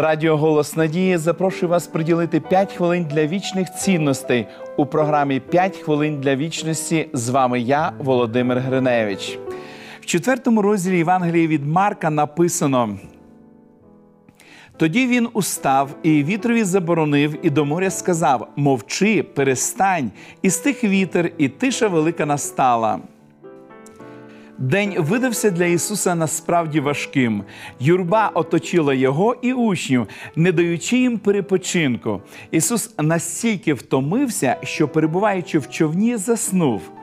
Радіо Голос Надії запрошує вас приділити 5 хвилин для вічних цінностей у програмі «5 хвилин для вічності. З вами я, Володимир Гриневич. В четвертому розділі Євангелії від Марка написано. Тоді він устав і вітрові заборонив, і до моря сказав: Мовчи, перестань, і стих вітер, і тиша велика настала. День видався для Ісуса насправді важким. Юрба оточила його і учнів, не даючи їм перепочинку. Ісус настільки втомився, що, перебуваючи в човні, заснув.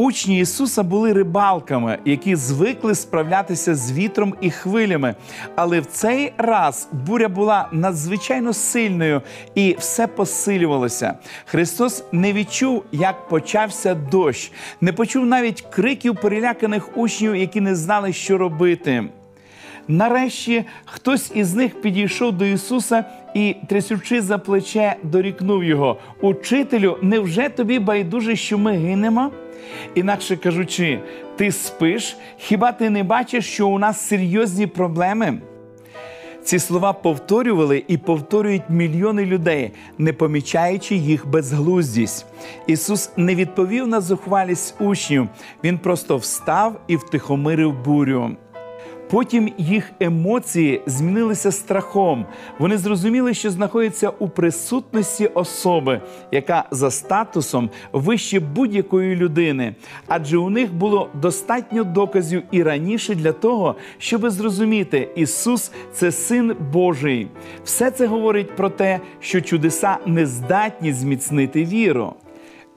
Учні Ісуса були рибалками, які звикли справлятися з вітром і хвилями. Але в цей раз буря була надзвичайно сильною і все посилювалося. Христос не відчув, як почався дощ, не почув навіть криків переляканих учнів, які не знали, що робити. Нарешті хтось із них підійшов до Ісуса і, трясючи за плече, дорікнув його: Учителю, невже тобі байдуже, що ми гинемо? Інакше кажучи, ти спиш, хіба ти не бачиш, що у нас серйозні проблеми? Ці слова повторювали і повторюють мільйони людей, не помічаючи їх безглуздість. Ісус не відповів на зухвалість учнів, Він просто встав і втихомирив бурю. Потім їх емоції змінилися страхом. Вони зрозуміли, що знаходяться у присутності особи, яка за статусом вище будь-якої людини, адже у них було достатньо доказів і раніше для того, щоб зрозуміти, Ісус це син Божий. Все це говорить про те, що чудеса не здатні зміцнити віру.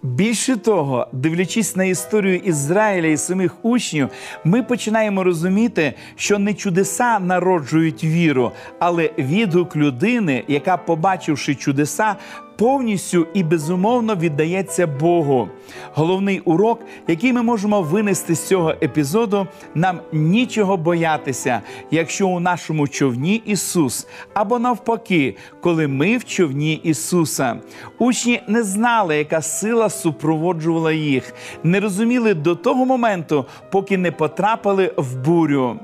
Більше того, дивлячись на історію Ізраїля і самих учнів, ми починаємо розуміти, що не чудеса народжують віру, але відгук людини, яка, побачивши чудеса, повністю і безумовно віддається Богу. Головний урок, який ми можемо винести з цього епізоду, нам нічого боятися, якщо у нашому човні Ісус, або навпаки, коли ми в човні Ісуса. Учні не знали, яка сила супроводжувала їх, не розуміли до того моменту, поки не потрапили в бурю.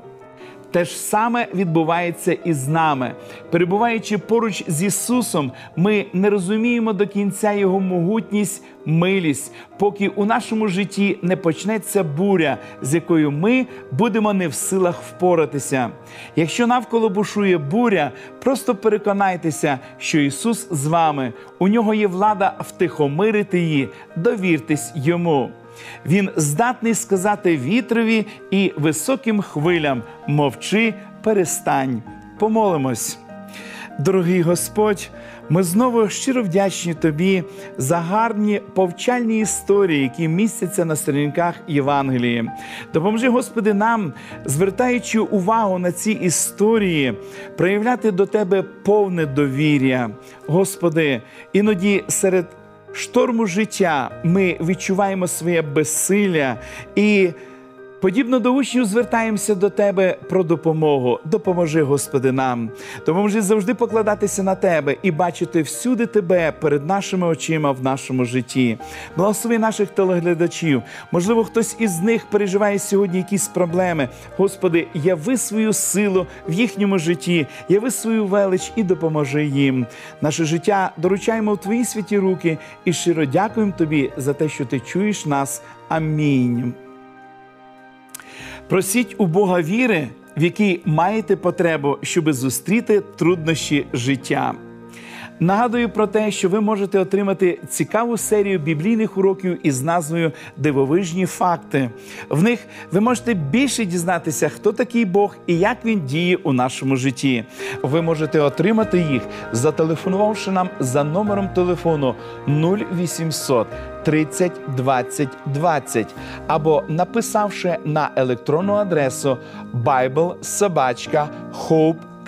Те ж саме відбувається і з нами. Перебуваючи поруч з Ісусом, ми не розуміємо до кінця Його могутність, милість, поки у нашому житті не почнеться буря, з якою ми будемо не в силах впоратися. Якщо навколо бушує буря, просто переконайтеся, що Ісус з вами, у нього є влада втихомирити її, довіртесь йому. Він здатний сказати вітрові і високим хвилям мовчи, перестань. Помолимось. Дорогий Господь, ми знову щиро вдячні Тобі за гарні повчальні історії, які містяться на сторінках Євангелії. Допоможи, Господи, нам, звертаючи увагу на ці історії, проявляти до Тебе повне довір'я. Господи, іноді серед шторму життя ми відчуваємо своє безсилля і. Подібно до учнів звертаємося до Тебе про допомогу. Допоможи, Господи, нам. Допоможи завжди покладатися на Тебе і бачити всюди Тебе перед нашими очима в нашому житті. Благослови наших телеглядачів. Можливо, хтось із них переживає сьогодні якісь проблеми. Господи, яви свою силу в їхньому житті, яви свою велич і допоможи їм. Наше життя доручаємо в Твої святі руки і щиро дякуємо Тобі за те, що Ти чуєш нас. Амінь. Просіть у Бога віри, в якій маєте потребу, щоби зустріти труднощі життя. Нагадую про те, що ви можете отримати цікаву серію біблійних уроків із назвою Дивовижні факти. В них ви можете більше дізнатися, хто такий Бог і як він діє у нашому житті. Ви можете отримати їх, зателефонувавши нам за номером телефону 0800 30 20 20 або написавши на електронну адресу biblesobachka.hope.ua.